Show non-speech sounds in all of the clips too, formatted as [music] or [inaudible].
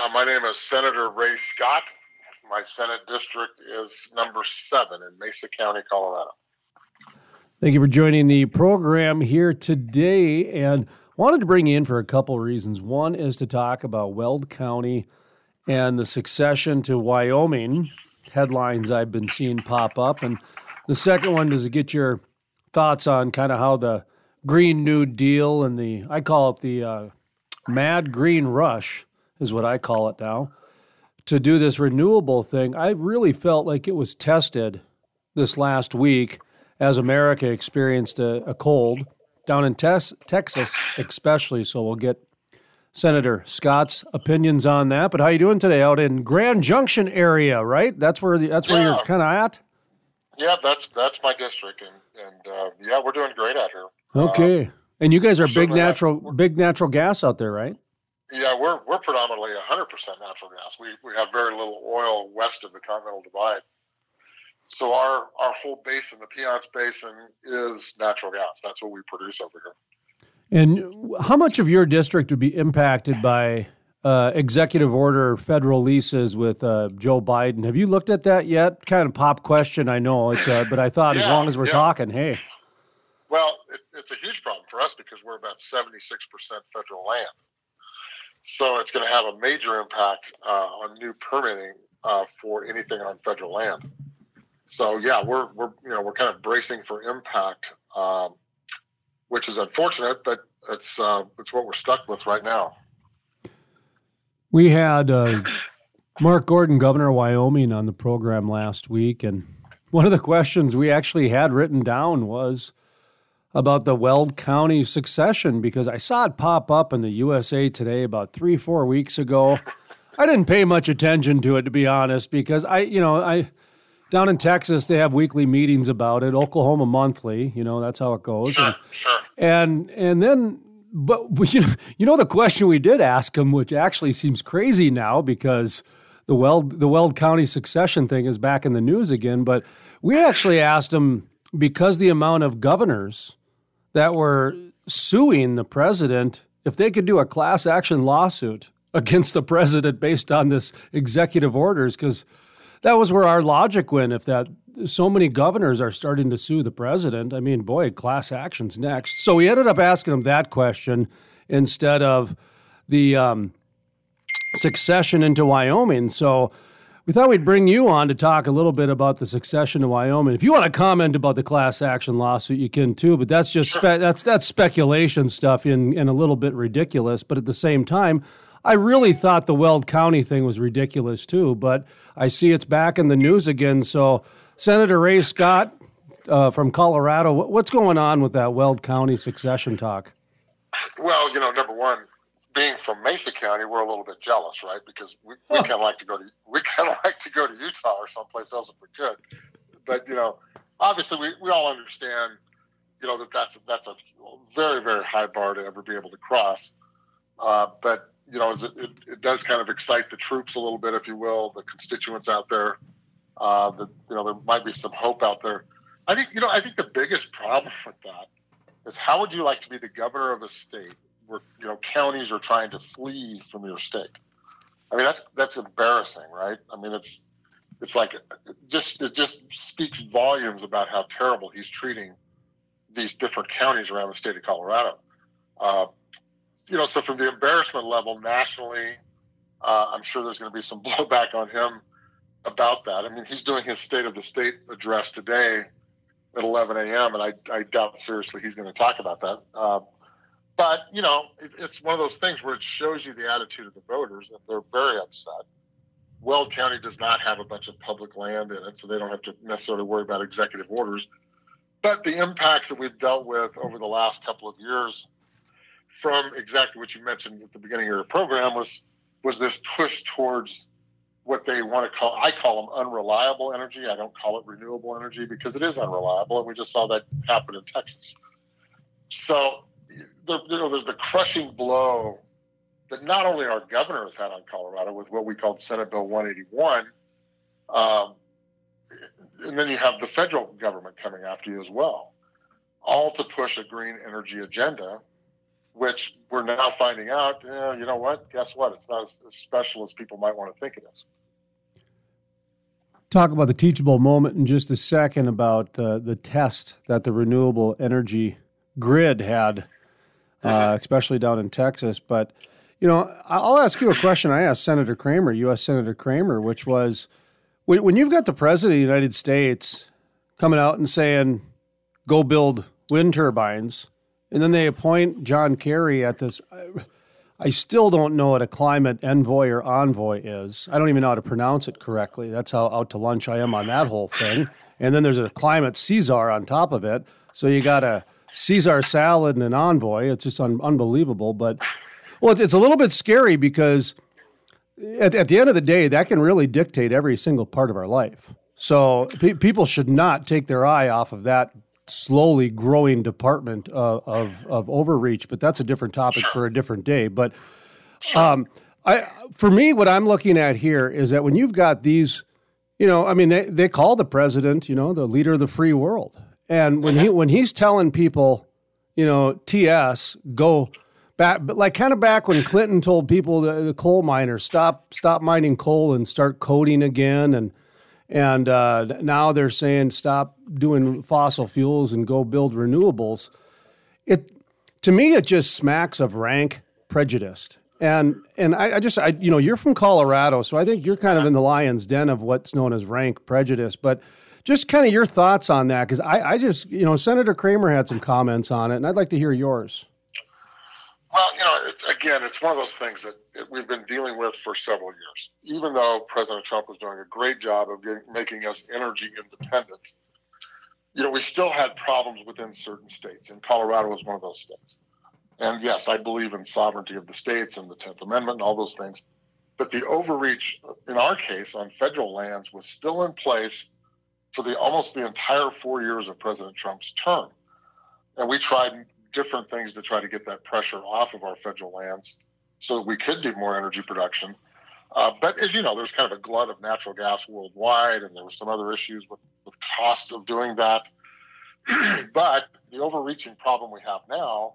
Uh, my name is Senator Ray Scott. My Senate district is number seven in Mesa County, Colorado. Thank you for joining the program here today. And wanted to bring you in for a couple reasons. One is to talk about Weld County and the succession to Wyoming headlines I've been seeing pop up. And the second one is to get your thoughts on kind of how the Green New Deal and the, I call it the uh, Mad Green Rush, is what I call it now, to do this renewable thing. I really felt like it was tested this last week as America experienced a, a cold down in tes- Texas, especially. So we'll get Senator Scott's opinions on that. But how you doing today out in Grand Junction area? Right, that's where the, that's where Yeah. you're kind of at. Yeah, that's that's my district, and and uh, yeah, we're doing great out here. Okay, and you guys are big natural big natural gas out there, right? Yeah, we're we're predominantly 100% natural gas. We we have very little oil west of the Continental Divide. So our our whole basin, the Piceance Basin, is natural gas. That's what we produce over here. And how much of your district would be impacted by uh, executive order federal leases with uh, Joe Biden? Have you looked at that yet? Kind of pop question, I know. It's uh, but I thought as long as we're yeah. talking, hey, Well, it, it's a huge problem for us because we're about 76% federal land. So it's going to have a major impact uh, on new permitting uh, for anything on federal land. So yeah, we're we're you know we're kind of bracing for impact, um, which is unfortunate, but it's uh, it's what we're stuck with right now. we had uh, Mark Gordon, governor of Wyoming, on the program last week, and one of the questions we actually had written down was about the Weld County succession because I saw it pop up in the USA Today about three, four weeks ago. I didn't pay much attention to it, to be honest, because I, you know, I down in Texas they have weekly meetings about it. Oklahoma monthly, you know, that's how it goes. Sure, And- sure. and and then but [laughs] you know, you know the question we did ask him which actually seems crazy now because the Weld the Weld County succession thing is back in the news again but we actually asked him because the amount of governors that were suing the president if they could do a class action lawsuit [laughs] against the president based on this executive orders because that was where our logic went. If that so many governors are starting to sue the president, I mean, boy, class actions next. So we ended up asking him that question instead of the um, succession into Wyoming. So we thought we'd bring you on to talk a little bit about the succession to Wyoming. If you want to comment about the class action lawsuit, you can too. But that's just spe- that's that's speculation stuff and, and a little bit ridiculous. But at the same time, I really thought the Weld County thing was ridiculous too. But I see it's back in the news again. So Senator Ray Scott uh, from Colorado, what's going on with that Weld County succession talk? Well, you know, number one, being from Mesa County, we're a little bit jealous, right? Because we, we kind of like to go to we [laughs] kind of like to go to Utah or someplace else if we could. But you know, obviously, we, we all understand, you know, that that's that's a very very high bar to ever be able to cross. Uh, but you know, it, it, it does kind of excite the troops a little bit, if you will, the constituents out there. Uh, that you know, there might be some hope out there. I think you know, I think the biggest problem with that is how would you like to be the governor of a state where you know counties are trying to flee from your state? I mean, that's that's embarrassing, right? I mean, it's it's like it just it just speaks volumes about how terrible he's treating these different counties around the state of Colorado. Uh, you know, so from the embarrassment level nationally, uh, I'm sure there's going to be some [laughs] blowback on him about that. I mean, he's doing his State of the State address today at 11 a.m., and I, I doubt seriously he's going to talk about that. Uh, but, you know, it, it's one of those things where it shows you the attitude of the voters, and they're very upset. Weld County does not have a bunch of public land in it, so they don't have to necessarily worry about executive orders. But the impacts that we've dealt with over the last couple of years, from exactly what you mentioned at the beginning of your program, was was this push towards what they want to call I call them unreliable energy. I don't call it renewable energy because it is unreliable, and we just saw that happen in Texas. So there's the crushing blow that not only our governor has had on Colorado with what we called Senate Bill 181, um, and then you have the federal government coming after you as well, all to push a green energy agenda which we're now finding out, eh, you know what? Guess what? It's not as, special as people might want to think it is. Talk about the teachable moment in just a second about the, the test that the renewable energy grid had, uh, especially down in Texas. But, you know, I'll ask you a question I asked Senator Cramer, U.S. Senator Cramer, which was when, when you've got the President of the United States coming out and saying, go build wind turbines, and then they appoint John Kerry at this. I still don't know what a climate envoy or envoy is. I don't even know how to pronounce it correctly. That's how out to lunch I am on that whole thing. And then there's a climate Caesar on top of it. So you got a Caesar salad and an envoy. It's just un- unbelievable. But well, it's, it's, a little bit scary because at, at, the end of the day, that can really dictate every single part of our life. So pe- people should not take their eye off of that slowly growing department of, of, of overreach, but that's a different topic for a different day. But um, I, for me, what I'm looking at here is that when you've got these, you know, I mean, they, they call the president, you know, the leader of the free world, and when he when he's telling people, you know, TS go back, but like kind of back when Clinton told people the, the coal miners stop stop mining coal and start coding again, and and uh, now they're saying stop doing fossil fuels and go build renewables. It to me, it just smacks of rank prejudice. And and I, I just I you know you're from Colorado, so I think you're kind of in the lion's den of what's known as rank prejudice. But just kind of your thoughts on that, because I, I just you know Senator Cramer had some comments on it, and I'd like to hear yours. Well, you know, it's again, it's one of those things that we've been dealing with for several years. Even though President Trump was doing a great job of getting, making us energy independent, you know, we still had problems within certain states, and Colorado was one of those states. And yes, I believe in sovereignty of the states and the Tenth Amendment and all those things. But the overreach, in our case, on federal lands was still in place for the almost the entire four years of President Trump's term. And we tried different things to try to get that pressure off of our federal lands so that we could do more energy production. Uh, but as you know, there's kind of a glut of natural gas worldwide, and there were some other issues with, with cost of doing that. [clears throat] but the overreaching problem we have now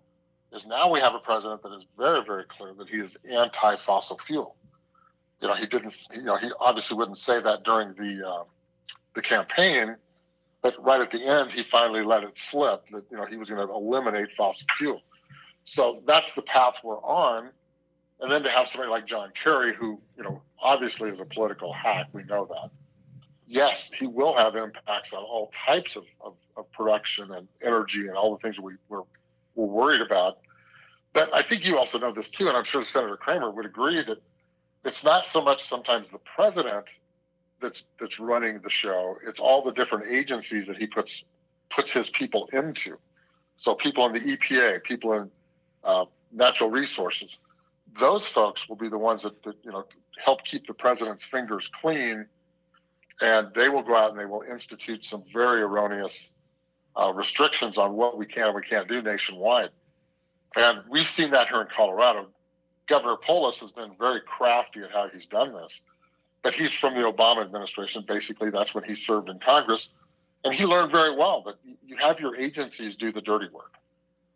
is now we have a president that is very, very clear that he is anti-fossil fuel. You know, he didn't. You know, he obviously wouldn't say that during the uh, the campaign, but right at the end, he finally let it slip that you know he was going to eliminate fossil fuel. So that's the path we're on. And then to have somebody like John Kerry, who you know obviously is a political hack, we know that. Yes, he will have impacts on all types of, of, of production and energy and all the things we, we're, we're worried about. But I think you also know this too, and I'm sure Senator Cramer would agree that it's not so much sometimes the president that's that's running the show. It's all the different agencies that he puts puts his people into. So people in the EPA, people in uh, natural resources, those folks will be the ones that, that, you know help keep the president's fingers clean, and they will go out and they will institute some very erroneous uh, restrictions on what we can and we can't do nationwide. And we've seen that here in Colorado. Governor Polis has been very crafty at how he's done this but he's from the Obama administration. Basically, that's when he served in Congress. And he learned very well that you have your agencies do the dirty work.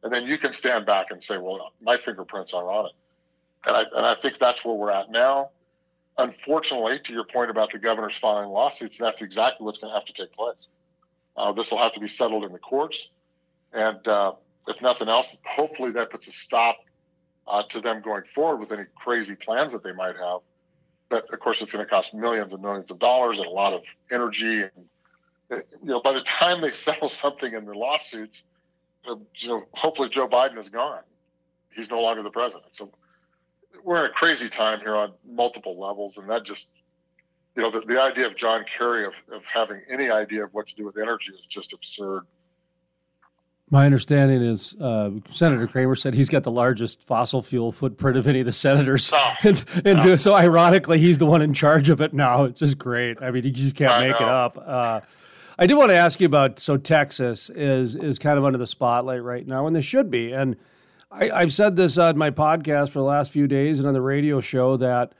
And then you can stand back and say, well, my fingerprints are on it. And I, and I think that's where we're at now. Unfortunately, to your point about the governor's filing lawsuits, that's exactly what's going to have to take place. Uh, this will have to be settled in the courts. And uh, if nothing else, hopefully that puts a stop uh, to them going forward with any crazy plans that they might have but of course it's going to cost millions and millions of dollars and a lot of energy and eh, you know by the [laughs] time they settle something in the lawsuits you know hopefully joe biden is gone. He's no longer the president. So we're in a crazy time here on multiple levels and that just you know the, the idea of john kerry of, of having any idea of what to do with energy is just absurd my understanding is uh, Senator Cramer said he's got the largest fossil fuel footprint of any of the senators, oh, [laughs] and, and no. so ironically, he's the one in charge of it now. It's just great. I mean, you just can't I make know. it up. Uh, I do want to ask you about so Texas is is kind of under the spotlight right now, and they should be. And I, I've said this on my podcast for the last few days and on the radio show that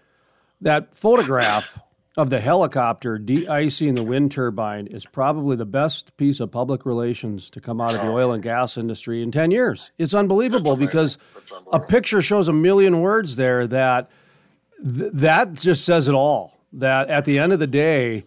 that photograph of the helicopter de-icing the wind turbine is probably the best piece of public relations to come out of the oil and gas industry in 10 years. It's unbelievable because unbelievable. a picture shows a million words there that th- that just says it all. That at the end of the day,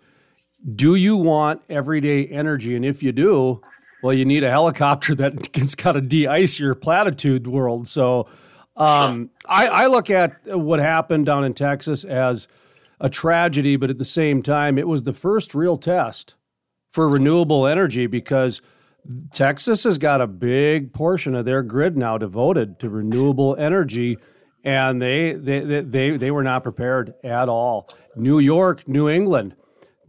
do you want everyday energy? And if you do, well, you need a helicopter [laughs] that's got to de-ice your platitude world. So um, sure. I, I look at what happened down in Texas as – a tragedy, but at the same time, it was the first real test for renewable energy because Texas has got a big portion of their grid now devoted to renewable energy, and they they they they were not prepared at all. New York, New England.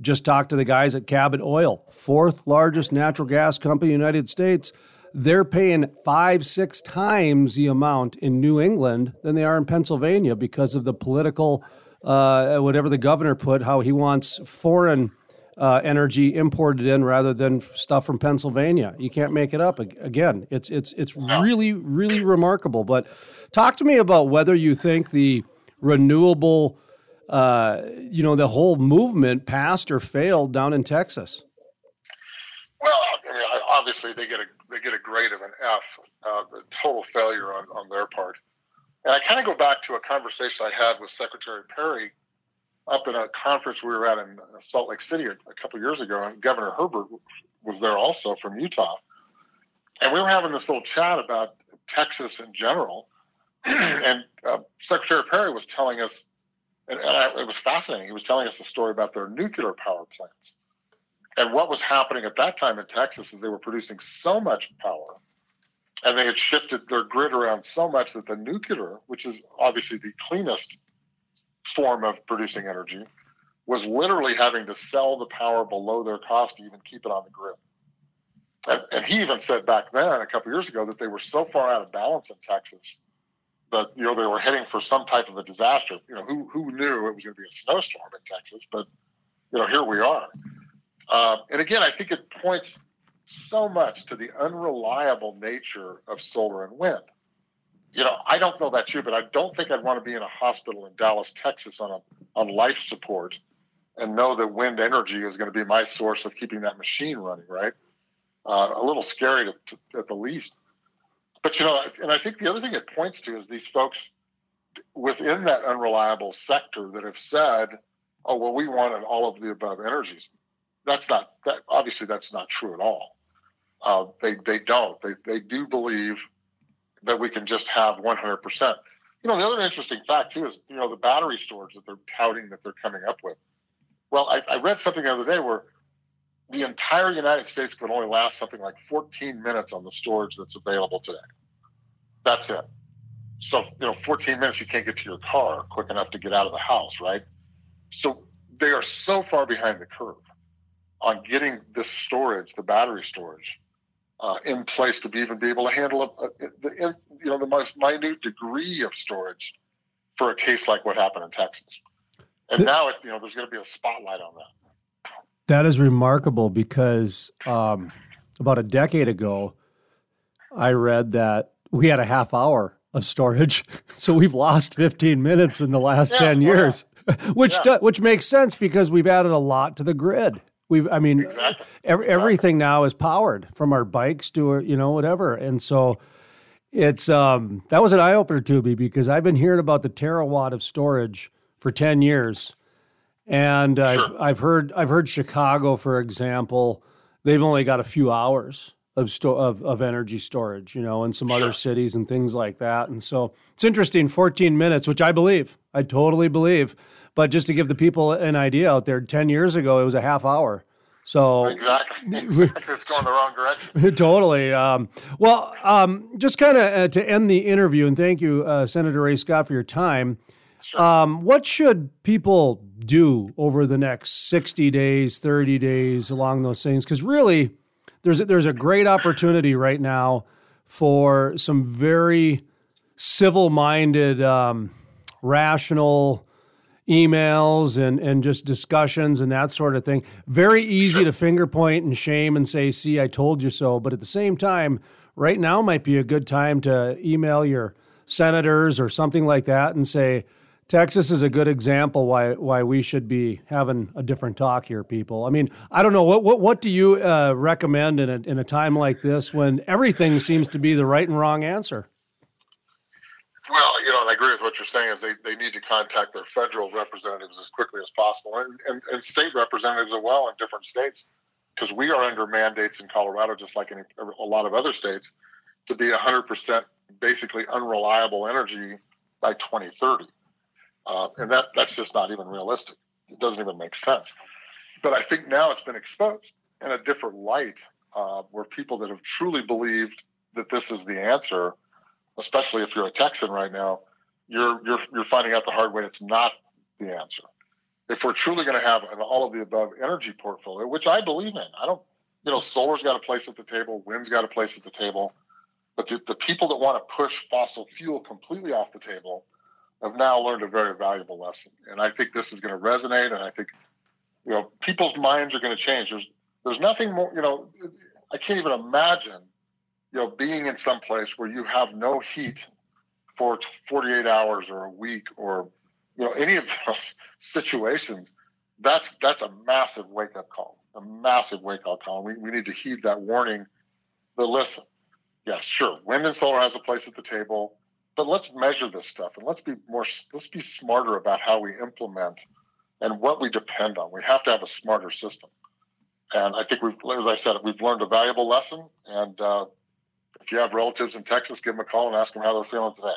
Just talked to the guys at Cabot Oil, fourth largest natural gas company in the United States. They're paying five, six times the amount in New England than they are in Pennsylvania because of the political uh, whatever the governor put, how he wants foreign uh, energy imported in rather than stuff from Pennsylvania. You can't make it up. Again, it's it's it's really really remarkable. But talk to me about whether you think the renewable, uh, you know, the whole movement passed or failed down in Texas. Well, obviously they get a they get a grade of an F, uh, total failure on, on their part. And I kind of go back to a conversation I had with Secretary Perry up in a conference we were at in Salt Lake City a, a couple years ago, and Governor Herbert was there also from Utah. And we were having this little chat about Texas in general. [clears throat] and uh, Secretary Perry was telling us, and, and I, it was fascinating. He was telling us a story about their nuclear power plants. And what was happening at that time in Texas is they were producing so much power and they had shifted their grid around so much that the nuclear, which is obviously the cleanest form of producing energy, was literally having to sell the power below their cost to even keep it on the grid. And, and he even said back then, a couple years ago, that they were so far out of balance in Texas that you know they were heading for some type of a disaster. You know, who who knew it was going to be a snowstorm in Texas? But you know, here we are. Uh, and again, I think it points so much to the unreliable nature of solar and wind. You know, I don't know about you, but I don't think I'd want to be in a hospital in Dallas, Texas on a, on life support and know that wind energy is going to be my source of keeping that machine running, right? Uh, a little scary to, to, at the least. But, you know, and I think the other thing it points to is these folks within that unreliable sector that have said, oh, well, we wanted all of the above energies. That's not, that, obviously, that's not true at all. Uh, they they don't. They they do believe that we can just have 100%. You know, the other interesting fact too is you know the battery storage that they're touting that they're coming up with. Well, I, I read something the other day where the entire United States could only last something like 14 minutes on the storage that's available today. That's it. So, you know, 14 minutes you can't get to your car quick enough to get out of the house, right? So they are so far behind the curve on getting this storage, the battery storage, uh, in place to be even be able to handle a, a, the you know the most minute degree of storage for a case like what happened in Texas. And now it, you know there's going to be a spotlight on that. That is remarkable because um, about a decade ago, I read that we had a half hour of storage, [laughs] so we've lost 15 minutes in the last yeah, 10 years, yeah. [laughs] which yeah. Do, which makes sense because we've added a lot to the grid. We've, I mean, exactly. every, everything now is powered from our bikes to, you know, whatever. And so it's, um, that was an eye opener to me because I've been hearing about the terawatt of storage for 10 years. And sure. I've, I've heard, I've heard Chicago, for example, they've only got a few hours of, sto- of, of energy storage, you know, and some sure. other cities and things like that. And so it's interesting, 14 minutes, which I believe, I totally believe but just to give the people an idea out there, 10 years ago, it was a half hour. So exactly, [laughs] exactly. it's going the wrong direction. [laughs] totally. Um, well, um, just kind of uh, to end the interview, and thank you, uh, Senator Ray Scott, for your time. Sure. Um, what should people do over the next sixty days, thirty days, along those things? Because really, there's a, there's a great opportunity right now for some very civil-minded, um, rational emails and, and just discussions and that sort of thing. Very easy sure. to finger point and shame and say, see, I told you so. But at the same time, right now might be a good time to email your senators or something like that and say, Texas is a good example why why we should be having a different talk here, people. I mean, I don't know what what, what do you uh, recommend in a in a time like this when everything seems to be the right and wrong answer? Well, you know, and I agree with what you're saying is they, they need to contact their federal representatives as quickly as possible and, and, and state representatives as well in different states because we are under mandates in Colorado, just like in a lot of other states, to be 100% basically unreliable energy by 2030. Uh, and that, that's just not even realistic. It doesn't even make sense. But I think now it's been exposed in a different light uh, where people that have truly believed that this is the answer, especially if you're a Texan right now, you're, you're, you're finding out the hard way it's not the answer. If we're truly going to have an all of the above energy portfolio, which I believe in, I don't, you know, solar's got a place at the table, wind's got a place at the table, but the, the people that want to push fossil fuel completely off the table have now learned a very valuable lesson. And I think this is going to resonate. And I think, you know, people's minds are going to change. There's, there's nothing more, you know, I can't even imagine, you know, being in some place where you have no heat for 48 hours or a week or, you know, any of those [laughs] situations. That's, that's a massive wake up call, a massive wake up call. We, we need to heed that warning. But listen, yes, sure, wind and solar has a place at the table but let's measure this stuff and let's be more let's be smarter about how we implement and what we depend on. We have to have a smarter system. And I think we've, as I said, we've learned a valuable lesson. And uh, if you have relatives in Texas, give them a call and ask them how they're feeling today.